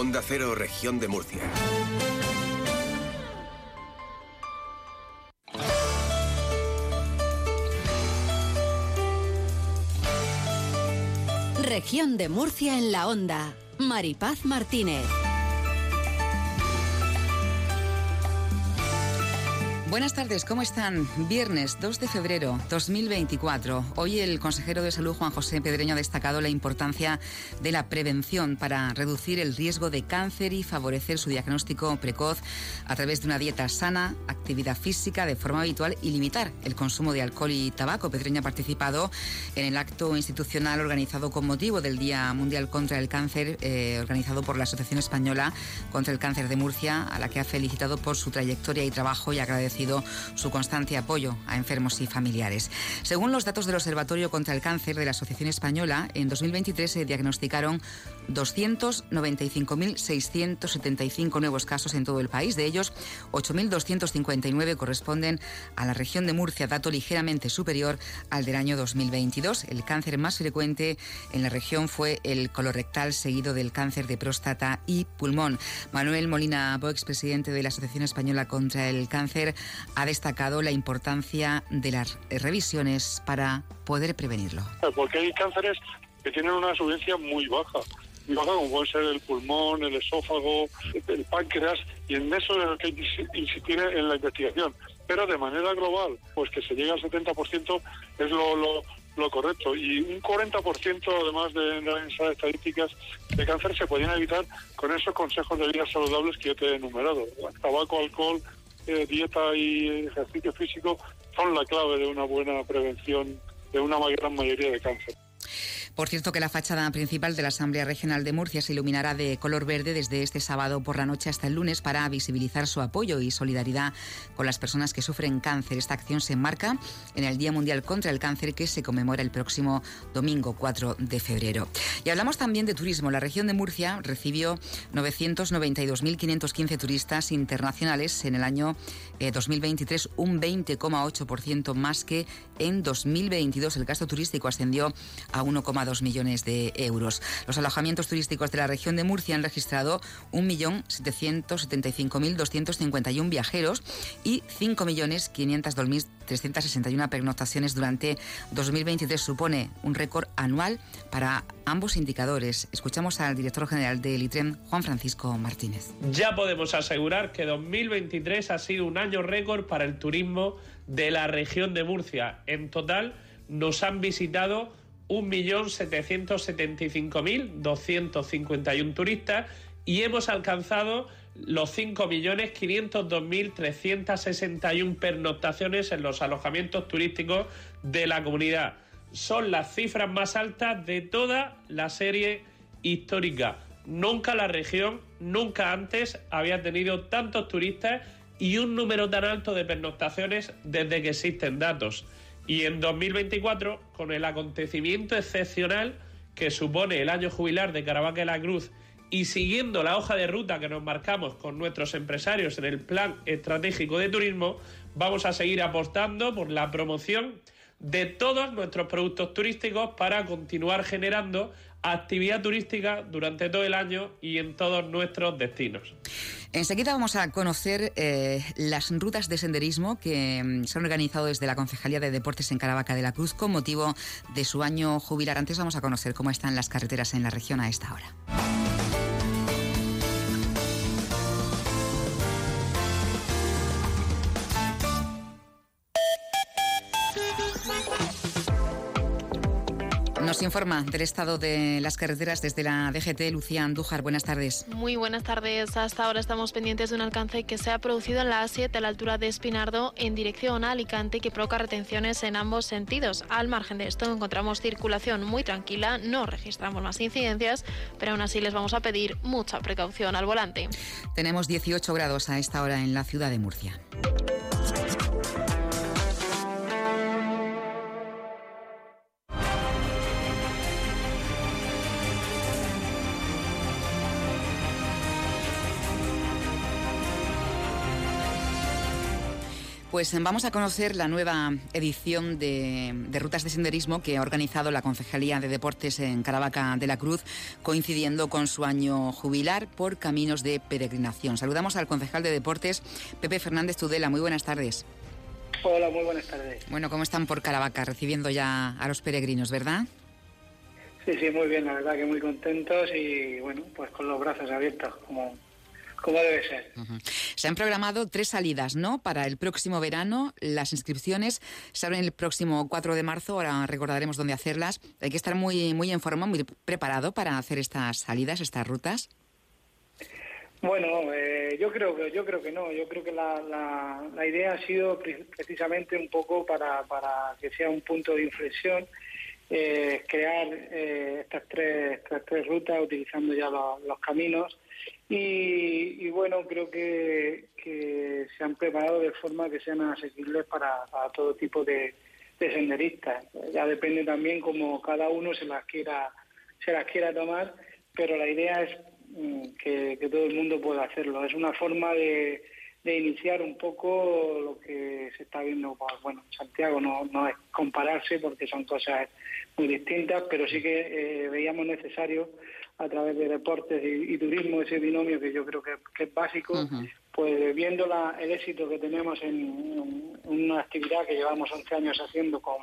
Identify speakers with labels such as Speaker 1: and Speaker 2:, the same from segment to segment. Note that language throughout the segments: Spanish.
Speaker 1: Onda Cero, Región de Murcia.
Speaker 2: Región de Murcia en la Onda. Maripaz Martínez.
Speaker 3: Buenas tardes, ¿cómo están? Viernes 2 de febrero 2024. Hoy el consejero de Salud, Juan José Pedreño, ha destacado la importancia de la prevención para reducir el riesgo de cáncer y favorecer su diagnóstico precoz a través de una dieta sana, actividad física de forma habitual y limitar el consumo de alcohol y tabaco. Pedreño ha participado en el acto institucional organizado con motivo del Día Mundial contra el Cáncer, eh, organizado por la Asociación Española contra el Cáncer de Murcia, a la que ha felicitado por su trayectoria y trabajo y agradecido su constante apoyo a enfermos y familiares. Según los datos del Observatorio contra el Cáncer de la Asociación Española, en 2023 se diagnosticaron 295.675 nuevos casos en todo el país. De ellos, 8.259 corresponden a la región de Murcia, dato ligeramente superior al del año 2022. El cáncer más frecuente en la región fue el colorectal, seguido del cáncer de próstata y pulmón. Manuel Molina Bo, expresidente de la Asociación Española contra el Cáncer, ha destacado la importancia de las revisiones para poder prevenirlo.
Speaker 4: Porque hay cánceres que tienen una subvencia muy baja muy baja, como puede ser el pulmón, el esófago, el páncreas, y en eso es lo que insistir en la investigación. Pero de manera global, pues que se llegue al 70% es lo, lo, lo correcto. Y un 40% además de, de las estadísticas de cáncer se podían evitar con esos consejos de vida saludables que yo te he enumerado. Tabaco, alcohol, eh, dieta y ejercicio físico son la clave de una buena prevención de una gran mayoría de cáncer.
Speaker 3: Por cierto que la fachada principal de la Asamblea Regional de Murcia se iluminará de color verde desde este sábado por la noche hasta el lunes para visibilizar su apoyo y solidaridad con las personas que sufren cáncer. Esta acción se enmarca en el Día Mundial contra el Cáncer que se conmemora el próximo domingo 4 de febrero. Y hablamos también de turismo. La región de Murcia recibió 992.515 turistas internacionales en el año 2023, eh, un 20,8% más que en 2022. El gasto turístico ascendió a 1,2 millones de euros. Los alojamientos turísticos de la región de Murcia han registrado 1.775.251 viajeros y 5.502.361 pernoctaciones durante 2023. Supone un récord anual para ambos indicadores. Escuchamos al director general del ITREM, Juan Francisco Martínez.
Speaker 5: Ya podemos asegurar que 2023 ha sido un año récord para el turismo de la región de Murcia. En total nos han visitado 1.775.251 turistas y hemos alcanzado los 5.502.361 pernoctaciones en los alojamientos turísticos de la comunidad. Son las cifras más altas de toda la serie histórica. Nunca la región, nunca antes había tenido tantos turistas y un número tan alto de pernoctaciones desde que existen datos. Y en 2024, con el acontecimiento excepcional que supone el año jubilar de Caravaca la Cruz y siguiendo la hoja de ruta que nos marcamos con nuestros empresarios en el Plan Estratégico de Turismo, vamos a seguir apostando por la promoción de todos nuestros productos turísticos para continuar generando actividad turística durante todo el año y en todos nuestros destinos.
Speaker 3: Enseguida vamos a conocer eh, las rutas de senderismo que mm, se han organizado desde la Concejalía de Deportes en Caravaca de la Cruz con motivo de su año jubilar. Antes vamos a conocer cómo están las carreteras en la región a esta hora. Nos informa del estado de las carreteras desde la DGT, Lucía Andújar. Buenas tardes.
Speaker 6: Muy buenas tardes. Hasta ahora estamos pendientes de un alcance que se ha producido en la A7 a la altura de Espinardo en dirección a Alicante que provoca retenciones en ambos sentidos. Al margen de esto encontramos circulación muy tranquila, no registramos más incidencias, pero aún así les vamos a pedir mucha precaución al volante.
Speaker 3: Tenemos 18 grados a esta hora en la ciudad de Murcia. Pues eh, vamos a conocer la nueva edición de, Rutas de Senderismo que ha organizado la Concejalía de Deportes en Caravaca de la Cruz, coincidiendo con su año jubilar por caminos de peregrinación. Saludamos al concejal de Deportes, Pepe Fernández Tudela. Muy buenas tardes.
Speaker 7: Hola, muy buenas tardes.
Speaker 3: Bueno, ¿cómo están por Caravaca recibiendo ya a los peregrinos, verdad?
Speaker 7: Sí, sí, muy bien, la verdad que muy contentos y bueno, pues con los brazos abiertos, como, como debe ser.
Speaker 3: Se han programado tres salidas, ¿no? Para el próximo verano. Las inscripciones se abren el próximo 4 de marzo. Ahora recordaremos dónde hacerlas. Hay que estar muy, muy en forma, muy preparado para hacer estas salidas, estas rutas.
Speaker 7: Bueno, eh, yo creo que yo creo que no. Yo creo que la, la, idea ha sido precisamente un poco para, para que sea un punto de inflexión, eh, crear eh, estas tres estas tres rutas utilizando ya los caminos y, bueno, creo que, se han preparado de forma que sean asequibles para, todo tipo de, senderistas. Ya depende también como cada uno se las quiera, se las quiera tomar, pero la idea es mm, que, todo el mundo pueda hacerlo. Es una forma de, iniciar un poco lo que se está viendo. Pues, bueno, Santiago no, no es compararse porque son cosas muy distintas, pero sí que eh, veíamos necesario a través de deportes y, turismo, ese binomio que yo creo que, es básico, pues viendo la, el éxito que tenemos en, una actividad que llevamos 11 años haciendo con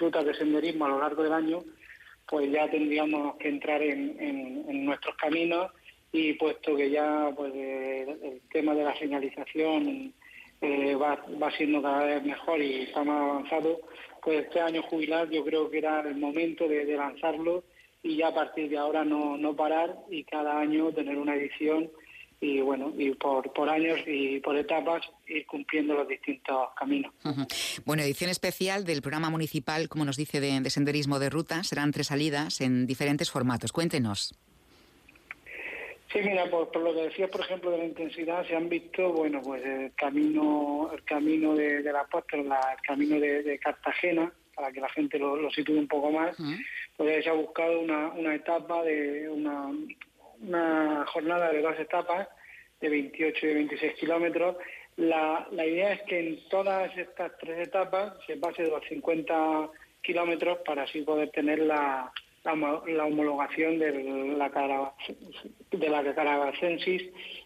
Speaker 7: rutas de senderismo a lo largo del año, pues ya tendríamos que entrar en, nuestros caminos y puesto que ya pues el tema de la señalización eh, va, va siendo cada vez mejor y está más avanzado, pues este año jubilar yo creo que era el momento de lanzarlo y ya a partir de ahora no, no parar y cada año tener una edición y bueno, y por, por años y por etapas ir cumpliendo los distintos caminos.
Speaker 3: Bueno, edición especial del programa municipal, como nos dice, de, senderismo de ruta, serán tres salidas en diferentes formatos. Cuéntenos.
Speaker 7: Sí, mira, por, lo que decías, por ejemplo, de la intensidad, se han visto, bueno, pues el camino, el camino de, la apóstol, el camino de, Cartagena, para que la gente lo, lo sitúe un poco más, pues se ha buscado una, una etapa de una, una jornada de dos etapas de 28 y 26 kilómetros. La, la idea es que en todas estas tres etapas se pase de los 50 kilómetros para así poder tener la, la, homologación de la, de la Carabacensis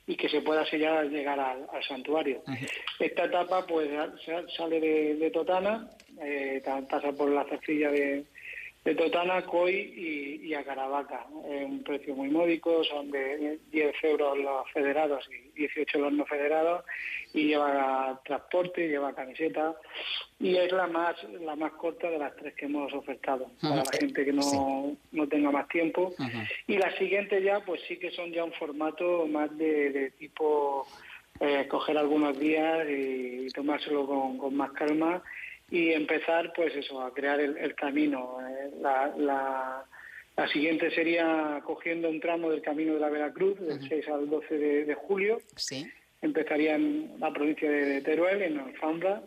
Speaker 7: y que se pueda sellar al llegar al, santuario. Esta etapa pues sale de, Totana, eh, pasa por la cercilla de, de Totana, Coy y, a Caravaca. Es un precio muy módico, son de 10 euros los federados y 18 los no federados, y lleva transporte, lleva camiseta, y es la más la más corta de las tres que hemos ofertado, para la gente que no, no tenga más tiempo. Y las siguientes ya, pues sí que son ya un formato más de, tipo eh, coger algunos días y, tomárselo con, con más calma y empezar pues eso a crear el, camino. Eh, la, la, siguiente sería cogiendo un tramo del camino de la Veracruz del 6 al 12 de, julio.
Speaker 3: Sí.
Speaker 7: empezaría en la provincia de Teruel en Alfambra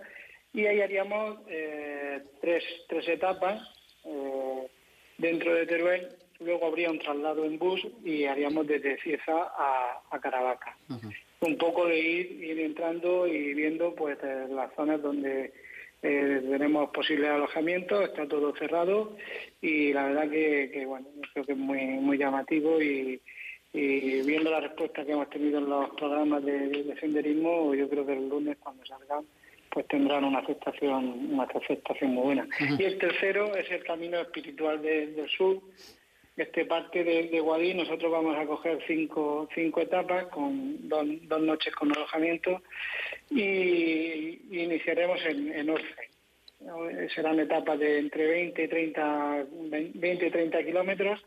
Speaker 7: y ahí haríamos eh, tres, tres etapas eh, dentro de Teruel. Luego habría un traslado en bus y haríamos desde Cieza a, a Caravaca. Un poco de ir, ir entrando y viendo pues las zonas donde eh, tenemos posible alojamiento, está todo cerrado y la verdad que, bueno, creo que es muy, muy llamativo y, viendo la respuesta que hemos tenido en los programas de, senderismo, yo creo que el lunes cuando salgan pues tendrán una aceptación, una aceptación muy buena. Y el tercero es el camino espiritual del sur, este parte de, de, Guadí nosotros vamos a coger cinco, cinco etapas con dos, dos noches con alojamiento y, iniciaremos en, en Orce. Serán etapas de entre 20 y 30, 20 y 30 kilómetros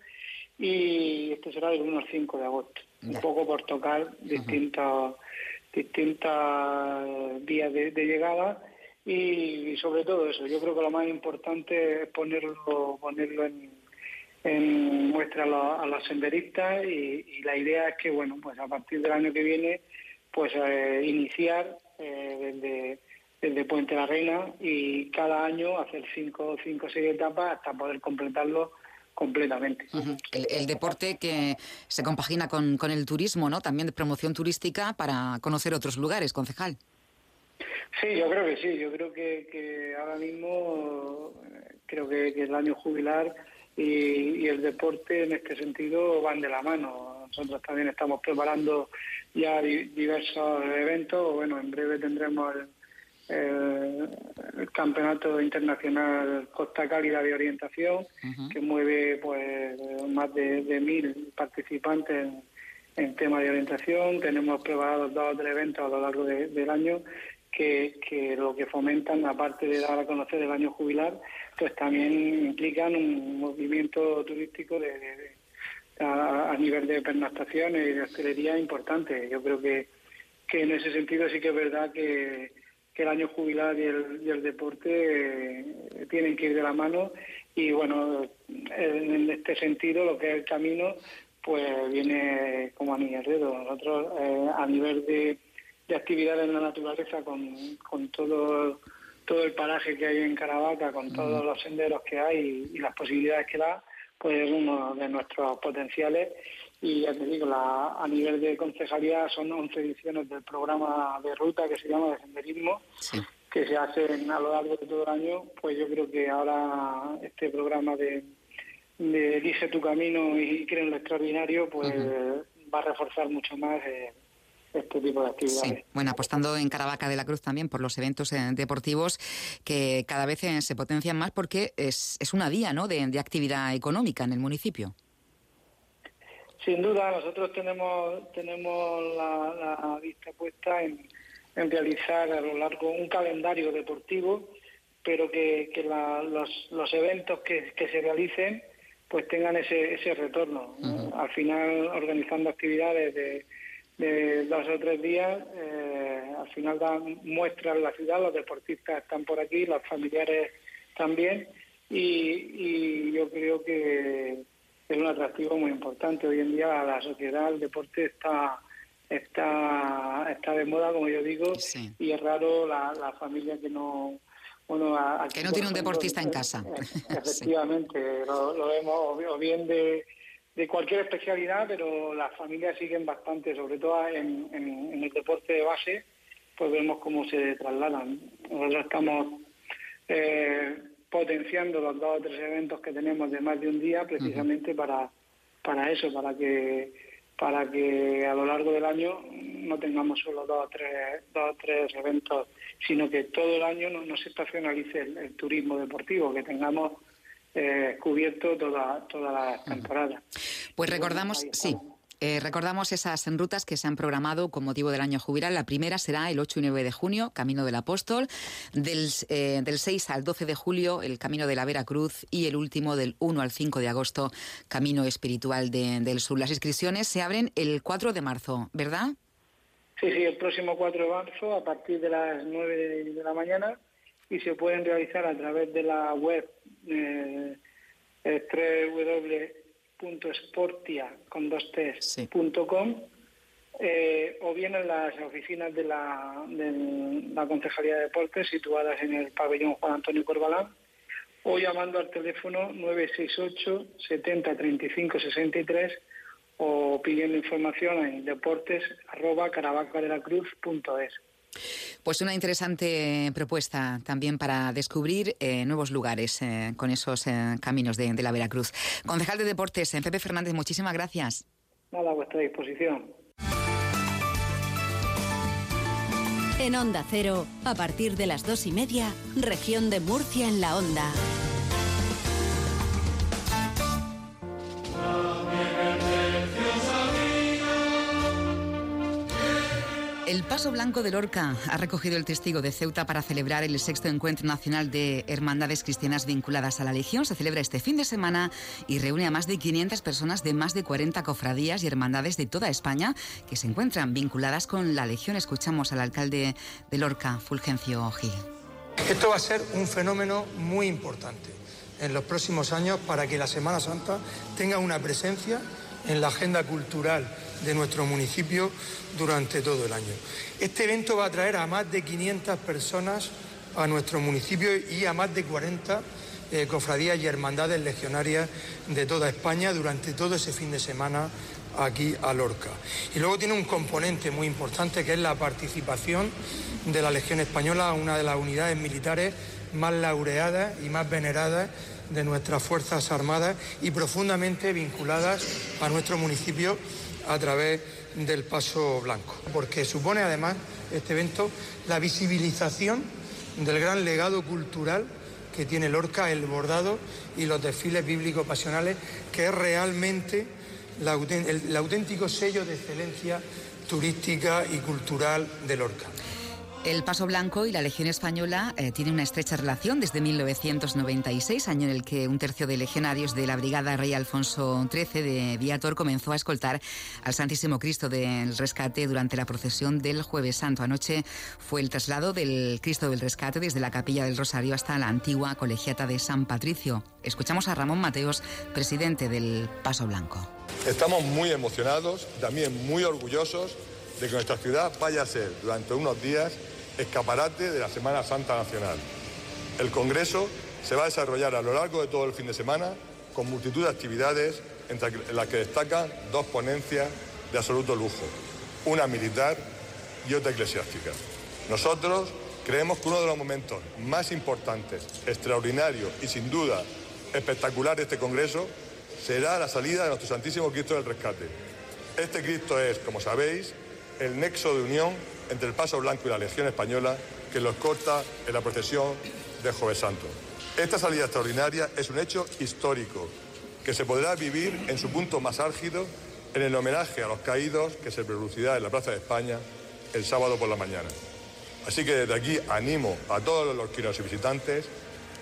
Speaker 7: y esto será el 1 al 5 de agosto. Un poco por tocar distintos, distintas vías de, llegada y, sobre todo eso. Yo creo que lo más importante es ponerlo, ponerlo en, en muestra a los, senderistas y, la idea es que, bueno, pues a partir del año que viene, pues eh, iniciar eh, desde, desde Puente la Reina y cada año hacer cinco, cinco o seis etapas hasta poder completarlo completamente.
Speaker 3: el, deporte que se compagina con, con el turismo, ¿no? También de promoción turística para conocer otros lugares, concejal.
Speaker 7: Sí, yo creo que sí. Yo creo que, ahora mismo creo que, el año jubilar y, el deporte en este sentido van de la mano. Nosotros también estamos preparando ya diversos eventos. Bueno, en breve tendremos el, Campeonato Internacional Costa Cálida de Orientación, que mueve pues más de, mil participantes en, tema de orientación. Tenemos preparados dos o tres eventos a lo largo del año que, lo que fomentan, aparte de dar a conocer el año jubilar, pues también implican un movimiento turístico de, a, nivel de pernoctaciones y de hostelería importante. Yo creo que, que en ese sentido sí que es verdad que, el año jubilar y el, y el deporte eh, tienen que ir de la mano y bueno, en este sentido lo que es el camino pues viene como a de dedo. Nosotros eh, a nivel de de actividad en la naturaleza con, con todo, todo el paraje que hay en Caravaca, con todos los senderos que hay y, las posibilidades que da, pues es uno de nuestros potenciales. Y ya te digo, la, a nivel de concejalía son 11 ediciones del programa de ruta que se llama de senderismo, que se hacen a lo largo de todo el año. Pues yo creo que ahora este programa de, de Elige tu camino y creen lo extraordinario, pues va a reforzar mucho más. Eh, este tipo de actividades.
Speaker 3: Bueno, apostando en Caravaca de la Cruz también por los eventos eh, deportivos que cada vez eh, se potencian más porque es, es una vía ¿no? de, actividad económica en el municipio.
Speaker 7: Sin duda, nosotros tenemos, tenemos la, vista puesta en, realizar a lo largo un calendario deportivo, pero que, los, los, eventos que, se realicen pues tengan ese, ese retorno. Al final, organizando actividades de de dos o tres días, eh, al final dan muestras la ciudad, los deportistas están por aquí, los familiares también, y, yo creo que es un atractivo muy importante. Hoy en día la sociedad, el deporte está está está de moda, como yo digo, y es raro la, la familia que no...
Speaker 3: Bueno, que no tiene un deportista en casa.
Speaker 7: Efectivamente, lo, lo, vemos o bien de de cualquier especialidad, pero las familias siguen bastante, sobre todo en, el deporte de base, pues vemos cómo se trasladan. Nosotros estamos eh, potenciando los dos o tres eventos que tenemos de más de un día precisamente para, para eso, para que para que a lo largo del año no tengamos solo dos o tres, dos o tres eventos, sino que todo el año no, se estacionalice el turismo deportivo, que tengamos eh, cubierto toda, toda la temporada.
Speaker 3: Pues recordamos, sí. Eh, recordamos esas rutas que se han programado con motivo del año jubilar. La primera será el 8 y 9 de junio, Camino del Apóstol. Del, eh, del 6 al 12 de julio, el Camino de la Veracruz. Y el último, del 1 al 5 de agosto, Camino Espiritual del Sur. Las inscripciones se abren el 4 de marzo, ¿verdad?
Speaker 7: Sí, sí, el próximo 4 de marzo, a partir de las 9 de la mañana y se pueden realizar a través de la web eh, www.sportia.com eh, o bien en las oficinas de la, de la Concejalía de Deportes situadas en el pabellón Juan Antonio Corbalán o llamando al teléfono 968 70 35 63 o pidiendo información en deportes arroba
Speaker 3: pues una interesante propuesta también para descubrir eh, nuevos lugares eh, con esos eh, caminos de, la Veracruz. Concejal de Deportes, Pepe Fernández, muchísimas gracias.
Speaker 7: Nada, a vuestra disposición.
Speaker 2: En Onda Cero, a partir de las dos y media, región de Murcia en la Onda.
Speaker 3: El Paso Blanco de Lorca ha recogido el testigo de Ceuta para celebrar el sexto encuentro nacional de hermandades cristianas vinculadas a la Legión. Se celebra este fin de semana y reúne a más de 500 personas de más de 40 cofradías y hermandades de toda España que se encuentran vinculadas con la Legión. Escuchamos al alcalde de Lorca, Fulgencio Gil.
Speaker 8: Esto va a ser un fenómeno muy importante en los próximos años para que la Semana Santa tenga una presencia en la agenda cultural de nuestro municipio durante todo el año. Este evento va a traer a más de 500 personas a nuestro municipio y a más de 40 eh, cofradías y hermandades legionarias de toda España durante todo ese fin de semana aquí a Lorca. Y luego tiene un componente muy importante que es la participación de la Legión Española, una de las unidades militares más laureadas y más veneradas de nuestras Fuerzas Armadas y profundamente vinculadas a nuestro municipio a través del Paso Blanco, porque supone además este evento la visibilización del gran legado cultural que tiene Lorca, el bordado y los desfiles bíblicos pasionales, que es realmente el auténtico sello de excelencia turística y cultural de Lorca.
Speaker 3: El Paso Blanco y la Legión Española eh, tienen una estrecha relación desde 1996, año en el que un tercio de legionarios de la Brigada Rey Alfonso XIII de Viator comenzó a escoltar al Santísimo Cristo del Rescate durante la procesión del Jueves Santo. Anoche fue el traslado del Cristo del Rescate desde la Capilla del Rosario hasta la antigua colegiata de San Patricio. Escuchamos a Ramón Mateos, presidente del Paso Blanco.
Speaker 9: Estamos muy emocionados, también muy orgullosos de que nuestra ciudad vaya a ser durante unos días escaparate de la Semana Santa Nacional. El Congreso se va a desarrollar a lo largo de todo el fin de semana con multitud de actividades entre las que destacan dos ponencias de absoluto lujo, una militar y otra eclesiástica. Nosotros creemos que uno de los momentos más importantes, extraordinarios y sin duda espectacular de este Congreso será la salida de nuestro Santísimo Cristo del Rescate. Este Cristo es, como sabéis, el nexo de unión entre el Paso Blanco y la Legión Española que los corta en la procesión de Jueves Santo. Esta salida extraordinaria es un hecho histórico que se podrá vivir en su punto más álgido en el homenaje a los caídos que se producirá en la Plaza de España el sábado por la mañana. Así que desde aquí animo a todos los lorquinos y visitantes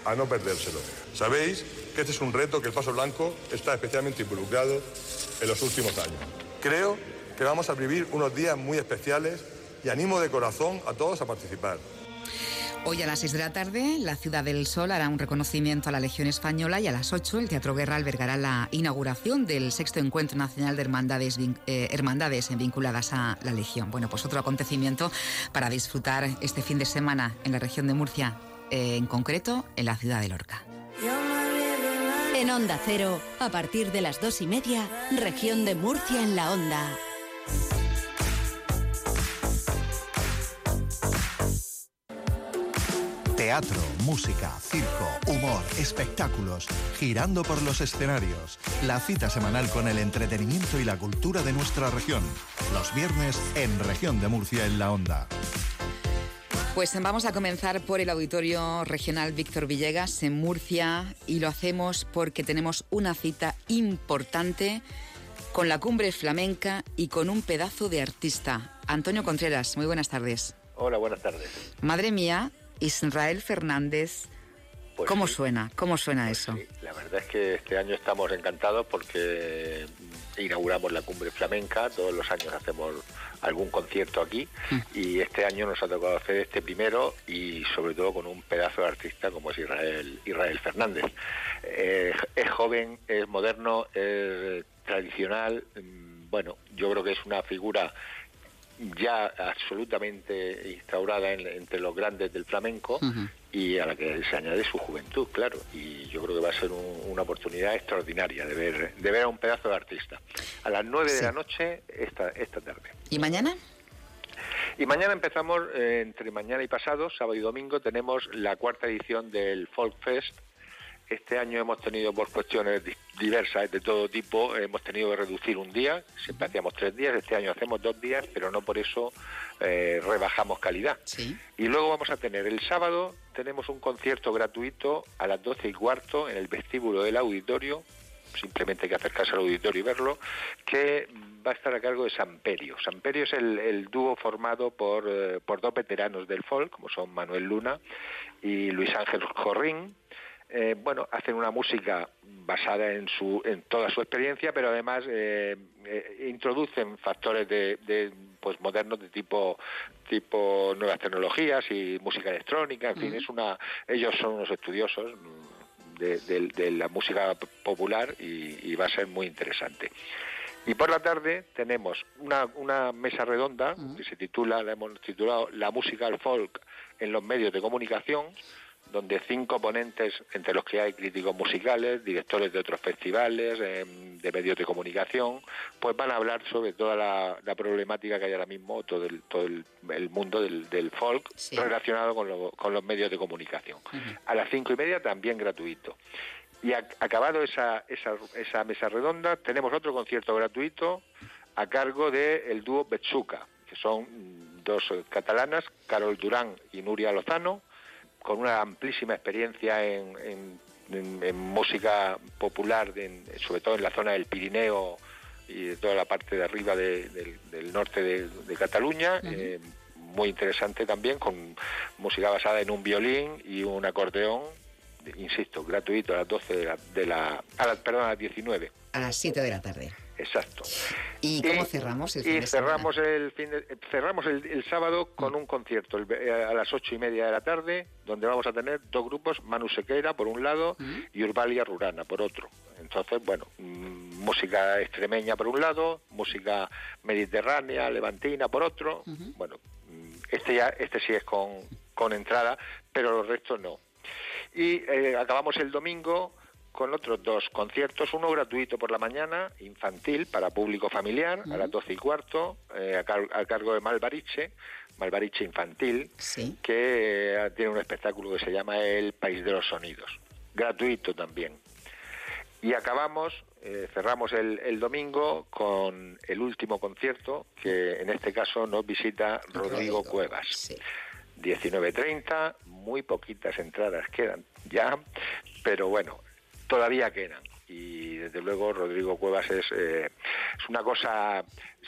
Speaker 9: a no perdérselo. Sabéis que este es un reto que el Paso Blanco está especialmente involucrado en los últimos años. Creo que vamos a vivir unos días muy especiales y animo de corazón a todos a participar.
Speaker 3: Hoy a las 6 de la tarde, la Ciudad del Sol hará un reconocimiento a la Legión Española y a las 8 el Teatro Guerra albergará la inauguración del sexto Encuentro Nacional de Hermandades, eh, hermandades vinculadas a la Legión. Bueno, pues otro acontecimiento para disfrutar este fin de semana en la región de Murcia, eh, en concreto en la ciudad de Lorca.
Speaker 2: En Onda Cero, a partir de las dos y media, región de Murcia en la Onda.
Speaker 10: Teatro, música, circo, humor, espectáculos, girando por los escenarios. La cita semanal con el entretenimiento y la cultura de nuestra región. Los viernes en Región de Murcia en la Onda.
Speaker 3: Pues vamos a comenzar por el Auditorio Regional Víctor Villegas en Murcia y lo hacemos porque tenemos una cita importante con la cumbre flamenca y con un pedazo de artista. Antonio Contreras, muy buenas tardes.
Speaker 11: Hola, buenas tardes.
Speaker 3: Madre mía, Israel Fernández.
Speaker 11: Pues
Speaker 3: ¿Cómo suena? ¿Cómo suena
Speaker 11: pues
Speaker 3: eso?
Speaker 11: La verdad es que este año estamos encantados porque inauguramos la cumbre flamenca, todos los años hacemos algún concierto aquí
Speaker 3: Mm.
Speaker 11: y este año nos ha tocado hacer este primero y sobre todo con un pedazo de artista como es Israel, Israel Fernández. Eh, es joven, es moderno, es tradicional, mm, bueno, yo creo que es una figura ya absolutamente instaurada en- entre los grandes del flamenco y a la que se añade su juventud, claro. Y yo creo que va a ser un- una oportunidad extraordinaria de ver, de ver a un pedazo de artista. A las 9
Speaker 3: Sí.
Speaker 11: de la noche esta, esta tarde.
Speaker 3: ¿Y mañana?
Speaker 11: Y mañana empezamos, eh, entre mañana y pasado, sábado y domingo, tenemos la cuarta edición del Folk Fest. Este año hemos tenido, por cuestiones di- diversas de todo tipo, hemos tenido que reducir un día. Siempre hacíamos tres días, este año hacemos dos días, pero no por eso eh, rebajamos calidad.
Speaker 3: Sí.
Speaker 11: Y luego vamos a tener el sábado, tenemos un concierto gratuito a las 12 y cuarto en el vestíbulo del auditorio, simplemente hay que acercarse al auditorio y verlo, que va a estar a cargo de Samperio. Samperio es el, el dúo formado por, eh, por dos veteranos del folk, como son Manuel Luna y Luis Ángel Jorrín. Eh, bueno, hacen una música basada en su en toda su experiencia, pero además eh, eh, introducen factores de, de, pues modernos de tipo tipo nuevas tecnologías y música electrónica, en fin, es una ellos son unos estudiosos de, de- de la música popular y, y va a ser muy interesante. Y por la tarde tenemos una, una mesa redonda que se titula, la hemos titulado La música al folk en los medios de comunicación, donde cinco ponentes, entre los que hay críticos musicales, directores de otros festivales, eh, medios de comunicación, pues van a hablar sobre toda la, problemática que hay ahora mismo, todo el, todo el, mundo del, folk relacionado con, los medios de comunicación. A las cinco y media también gratuito. Y acabado esa, esa, esa mesa redonda, tenemos otro concierto gratuito a cargo del dúo Betsuka, que son dos catalanas, Carol Durán y Nuria Lozano, con una amplísima experiencia en, música popular, sobre todo en la zona del Pirineo y de toda la parte de arriba del, norte de, Cataluña. Eh, muy interesante también, con música basada en un violín y un acordeón, insisto, gratuito a las 12 de la, de la perdón, a las 19.
Speaker 3: A las 7 de la tarde.
Speaker 11: Exacto.
Speaker 3: ¿Y cómo cerramos el fin
Speaker 11: y cerramos el fin cerramos el, sábado con un concierto eh, a las ocho y media de la tarde, donde vamos a tener dos grupos, Manu Sequeira por un lado y Urbalia Rurana por otro. Entonces, bueno, mm, música extremeña por un lado, música mediterránea, levantina por otro. Bueno, mm, este ya, este sí es con, con entrada, pero los restos no. Y eh, acabamos el domingo con otros dos conciertos, uno gratuito por la mañana, infantil, para público familiar, a las doce y cuarto, eh, a, cargo de Malvariche, Malvariche Infantil, que eh, tiene un espectáculo que se llama El País de los Sonidos, gratuito también. Y acabamos, eh, cerramos el, domingo con el último concierto, que en este caso nos visita Rodrigo, Cuevas. 19.30, muy poquitas entradas quedan ya, pero bueno, todavía quedan. Y desde luego Rodrigo Cuevas es, eh, es una cosa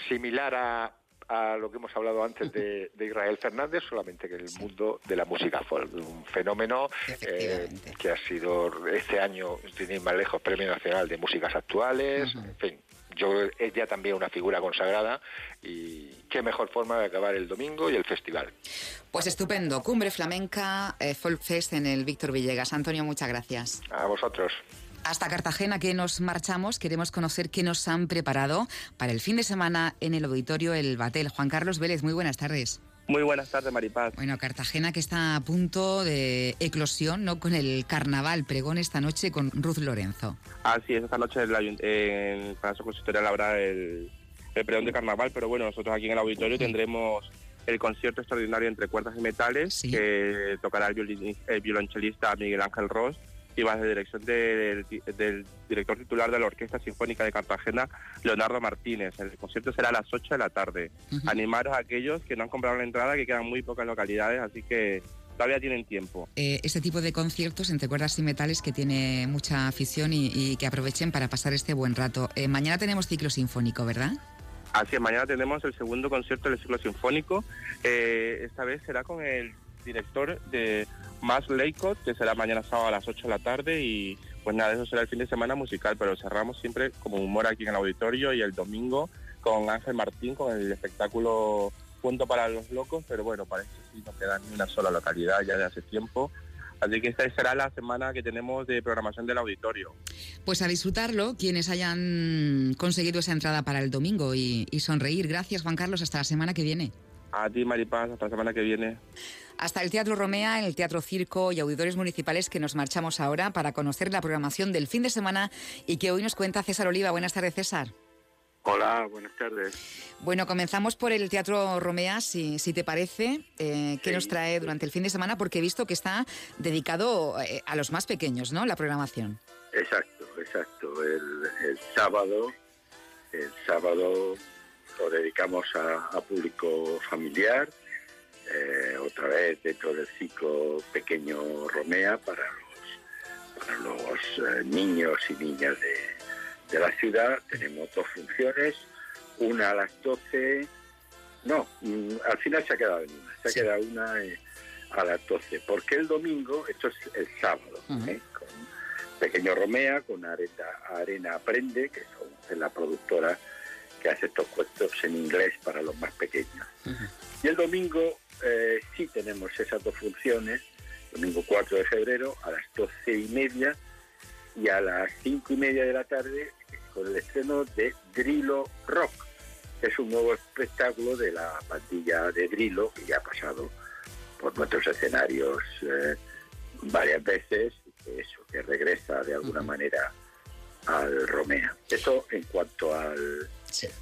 Speaker 11: similar a, a lo que hemos hablado antes de, Israel Fernández, solamente que en el mundo de la música folk, un fenómeno eh, que ha sido este año, sin más lejos, Premio Nacional de Músicas Actuales, en fin. Yo es ya también una figura consagrada y qué mejor forma de acabar el domingo y el festival.
Speaker 3: Pues estupendo, Cumbre Flamenca eh, Folk Fest en el Víctor Villegas. Antonio, muchas gracias.
Speaker 11: A vosotros.
Speaker 3: Hasta Cartagena que nos marchamos, queremos conocer qué nos han preparado para el fin de semana en el auditorio El Batel. Juan Carlos Vélez, muy buenas tardes.
Speaker 12: Muy buenas tardes, Maripaz.
Speaker 3: Bueno, Cartagena que está a punto de eclosión, ¿no? Con el carnaval pregón esta noche con Ruth Lorenzo.
Speaker 12: Así es, esta noche en el Palacio Consistorial habrá el, el pregón de carnaval, pero bueno, nosotros aquí en el auditorio tendremos el concierto extraordinario entre cuerdas y metales que tocará el, el violonchelista Miguel Ángel Ross y bajo la dirección del, director titular de la Orquesta Sinfónica de Cartagena, Leonardo Martínez. El concierto será a las 8 de la tarde. Animaros a aquellos que no han comprado la entrada, que quedan muy pocas localidades, así que todavía tienen tiempo.
Speaker 3: Eh, este tipo de conciertos entre cuerdas y metales que tiene mucha afición y, que aprovechen para pasar este buen rato. Eh, mañana tenemos ciclo sinfónico, ¿verdad?
Speaker 12: Así es, mañana tenemos el segundo concierto del ciclo sinfónico. Eh, esta vez será con el director de Max Leicott, que será mañana sábado a las 8 de la tarde y pues nada, eso será el fin de semana musical, pero cerramos siempre como humor aquí en el auditorio y el domingo con Ángel Martín con el espectáculo Punto para los Locos, pero bueno, parece que sí no queda ni una sola localidad ya de hace tiempo. Así que esta será la semana que tenemos de programación del auditorio.
Speaker 3: Pues a disfrutarlo, quienes hayan conseguido esa entrada para el domingo y sonreír. Gracias, Juan Carlos. Hasta la semana que viene.
Speaker 12: A ti, Maripaz. Hasta la semana que viene.
Speaker 3: Hasta el Teatro Romea, el Teatro Circo y Auditores Municipales que nos marchamos ahora para conocer la programación del fin de semana y que hoy nos cuenta César Oliva. Buenas tardes, César.
Speaker 13: Hola, buenas tardes.
Speaker 3: Bueno, comenzamos por el Teatro Romea, si, si te parece. Eh, ¿Qué nos trae durante el fin de semana? Porque he visto que está dedicado eh, a los más pequeños, ¿no? La programación.
Speaker 13: Exacto, exacto. El, sábado, el sábado lo dedicamos a público familiar eh, otra vez dentro del ciclo pequeño Romea para los, para los eh, niños y niñas de, la ciudad. Tenemos dos funciones, una a las 12, no, mm, al final se ha quedado en una, se ha quedado una eh, a las 12, porque el domingo, esto es el sábado, con Pequeño Romea, con Arena, Arena Aprende, que es la productora que hace estos cuentos en inglés para los más pequeños. Y el domingo eh, sí tenemos esas dos funciones, domingo 4 de febrero a las 12 y media y a las 5 y media de la tarde con el estreno de Drilo Rock, que es un nuevo espectáculo de la pandilla de Drilo que ya ha pasado por nuestros escenarios eh, varias veces, eso, que regresa de alguna manera al Romea. Eso en cuanto al,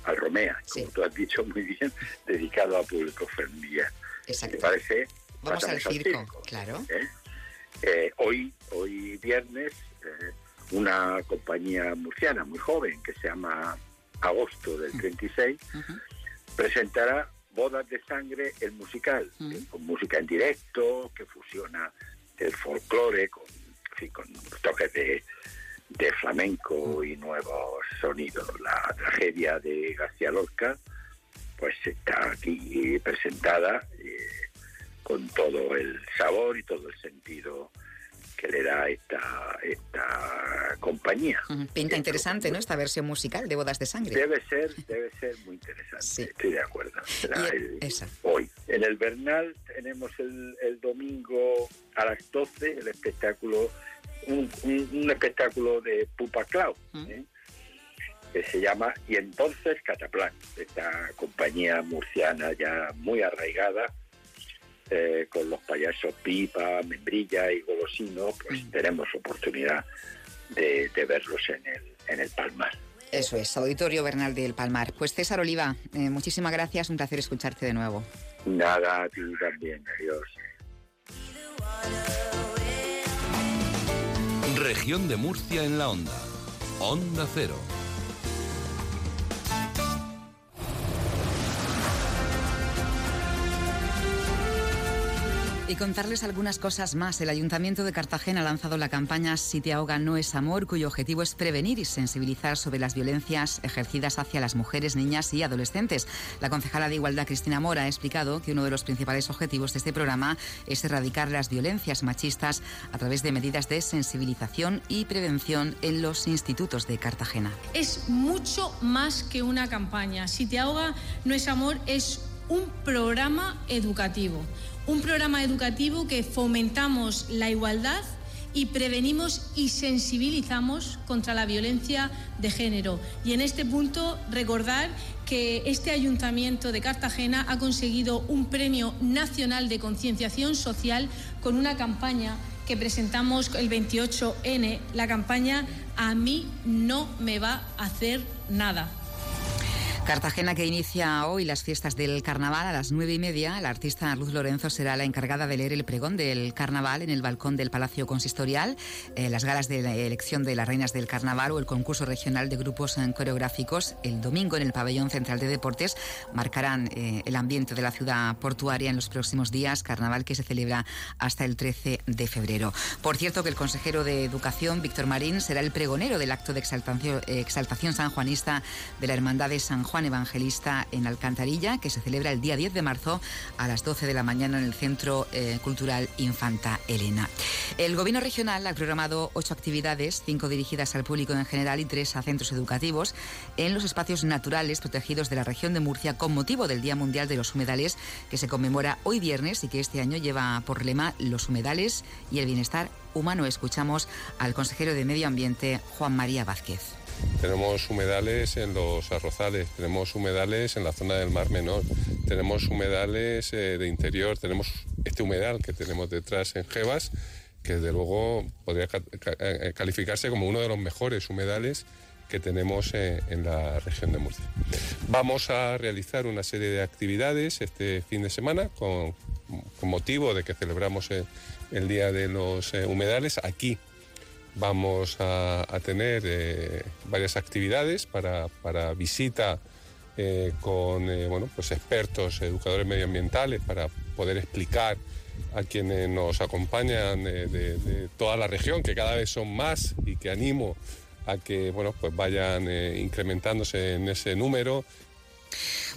Speaker 13: al Romea, como tú has dicho muy bien, dedicado a público familiar.
Speaker 3: Exacto.
Speaker 13: ¿Te parece?
Speaker 3: Vamos al circo, claro.
Speaker 13: ¿eh? Eh, hoy, hoy viernes, eh, una compañía murciana muy joven que se llama Agosto del 36 presentará Bodas de Sangre, el musical, con música en directo, que fusiona el folclore con, con toques de, de flamenco y nuevos sonidos. La tragedia de García Lorca, pues está aquí presentada eh, con todo el sabor y todo el sentido que le da esta, esta compañía.
Speaker 3: Pinta interesante, ¿no? Esta versión musical de Bodas de Sangre.
Speaker 13: Debe ser, debe ser muy interesante, estoy de acuerdo. hoy. En el Bernal tenemos el, el, domingo a las 12 el espectáculo, un, un, espectáculo de Pupa Clau, ¿eh? que se llama Y entonces Cataplan, esta compañía murciana ya muy arraigada, eh, con los payasos Pipa, Membrilla y Golosino, pues tenemos oportunidad de, verlos en el, en el Palmar.
Speaker 3: Eso es, Auditorio Bernal del Palmar. Pues César Oliva, eh, muchísimas gracias, un placer escucharte de nuevo.
Speaker 13: Nada, a ti también, adiós.
Speaker 14: De Murcia en la onda. Onda Cero.
Speaker 3: Y contarles algunas cosas más. El Ayuntamiento de Cartagena ha lanzado la campaña Si te ahoga no es amor, cuyo objetivo es prevenir y sensibilizar sobre las violencias ejercidas hacia las mujeres, niñas y adolescentes. La concejala de Igualdad, Cristina Mora, ha explicado que uno de los principales objetivos de este programa es erradicar las violencias machistas a través de medidas de sensibilización y prevención en los institutos de Cartagena.
Speaker 15: Es mucho más que una campaña. Si te ahoga no es amor, es un programa educativo un programa educativo que fomentamos la igualdad y prevenimos y sensibilizamos contra la violencia de género. Y en este punto recordar que este ayuntamiento de Cartagena ha conseguido un premio nacional de concienciación social con una campaña que presentamos el 28N, la campaña A mí no me va a hacer nada.
Speaker 3: Cartagena que inicia hoy las fiestas del carnaval a las nueve y media. La artista Luz Lorenzo será la encargada de leer el pregón del carnaval en el balcón del Palacio Consistorial. Eh, las galas de la elección de las reinas del carnaval o el concurso regional de grupos eh, coreográficos el domingo en el pabellón central de deportes marcarán eh, el ambiente de la ciudad portuaria en los próximos días. Carnaval que se celebra hasta el 13 de febrero. Por cierto que el consejero de Educación, Víctor Marín, será el pregonero del acto de exaltación, exaltación sanjuanista de la Hermandad de San Juan Evangelista en Alcantarilla, que se celebra el día 10 de marzo a las 12 de la mañana en el Centro eh, Cultural Infanta Elena. El Gobierno regional ha programado ocho actividades, cinco dirigidas al público en general y tres a centros educativos, en los espacios naturales protegidos de la región de Murcia con motivo del Día Mundial de los Humedales, que se conmemora hoy viernes y que este año lleva por lema los humedales y el bienestar humano. Escuchamos al consejero de Medio Ambiente, Juan María Vázquez.
Speaker 16: Tenemos humedales en los arrozales, tenemos humedales en la zona del Mar Menor, tenemos humedales eh, de interior, tenemos este humedal que tenemos detrás en Jebas, que desde luego podría eh, calificarse como uno de los mejores humedales que tenemos eh, en la región de Murcia. Vamos a realizar una serie de actividades este fin de semana con, motivo de que celebramos el Día de los Humedales aquí Vamos a, tener eh, varias actividades para, visita eh, con eh, bueno, pues expertos, educadores medioambientales, para poder explicar a quienes nos acompañan de, toda la región, que cada vez son más y que animo a que bueno, pues vayan incrementándose en ese número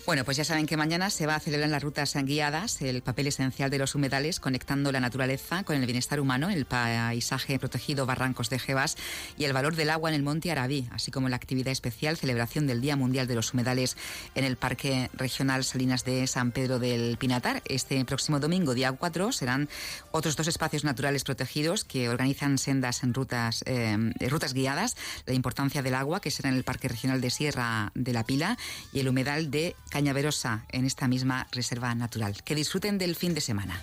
Speaker 3: bueno, pues ya saben que mañana se va a celebrar las rutas guiadas el papel esencial de los humedales, conectando la naturaleza con el bienestar humano, el paisaje protegido Barrancos de Jebas y el valor del agua en el Monte Arabí, así como la actividad especial celebración del Día Mundial de los Humedales en el Parque Regional Salinas de San Pedro del Pinatar. Este próximo domingo, día 4, serán otros dos espacios naturales protegidos que organizan sendas en rutas, eh, rutas guiadas, la importancia del agua, que será en el Parque Regional de Sierra de la Pila, y el humedal de Cañaverosa en esta misma reserva natural. Que disfruten del fin de semana.